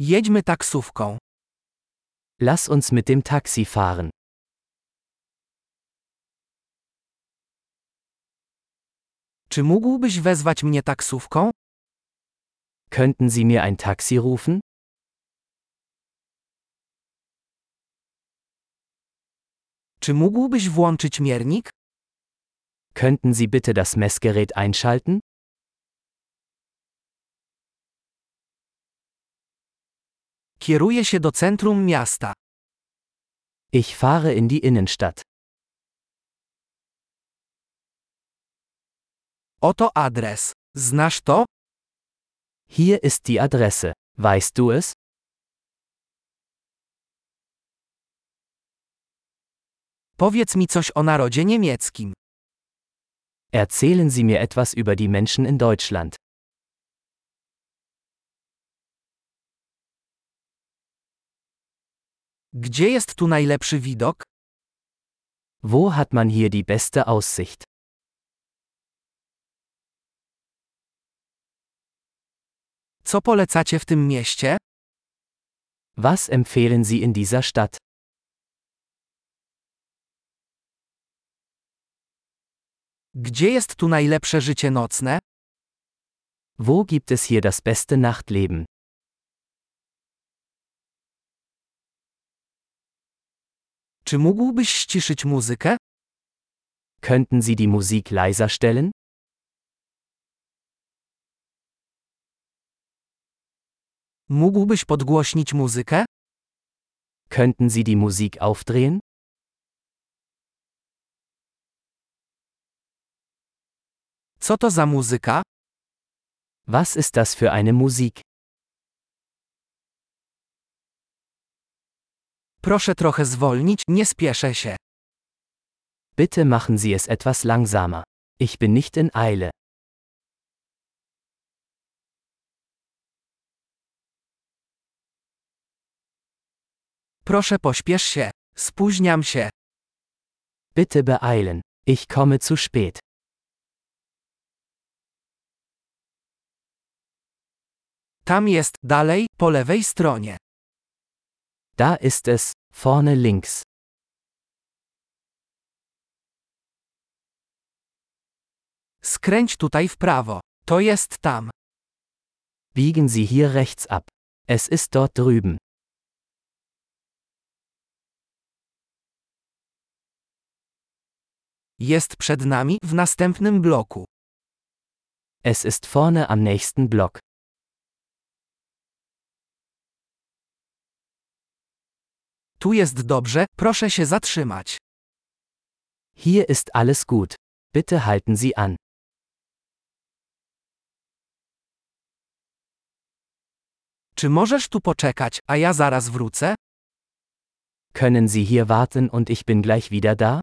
Jedźmy taksówką. Lass uns mit dem Taxi fahren. Czy mógłbyś wezwać mnie taksówką? Könnten Sie mir ein Taxi rufen? Czy mógłbyś włączyć miernik? Könnten Sie bitte das Messgerät einschalten? Kieruję się do centrum miasta. Ich fahre in die Innenstadt. Oto adres. Znasz to? Hier ist die Adresse. Weißt du es? Powiedz mi coś o narodzie niemieckim. Erzählen Sie mir etwas über die Menschen in Deutschland. Gdzie jest tu najlepszy widok? Wo hat man hier die beste Aussicht? Co polecacie w tym mieście? Was empfehlen Sie in dieser Stadt? Gdzie jest tu najlepsze życie nocne? Wo gibt es hier das beste Nachtleben? Czy mógłbyś ściszyć muzykę? Könnten Sie die Musik leiser stellen? Mógłbyś podgłośnić muzykę? Könnten Sie die Musik aufdrehen? Co to za muzyka? Was ist das für eine Musik? Proszę trochę zwolnić, nie spieszę się. Bitte machen Sie es etwas langsamer. Ich bin nicht in Eile. Proszę pośpiesz się. Spóźniam się. Bitte beeilen. Ich komme zu spät. Tam jest, dalej, po lewej stronie. Da ist es, vorne links. Skręć tutaj w prawo. To jest tam. Biegen Sie hier rechts ab. Es ist dort drüben. Jest przed nami, w następnym bloku. Es ist vorne am nächsten Block. Tu jest dobrze, proszę się zatrzymać. Hier ist alles gut. Bitte halten Sie an. Czy możesz tu poczekać, a ja zaraz wrócę? Können Sie hier warten und ich bin gleich wieder da?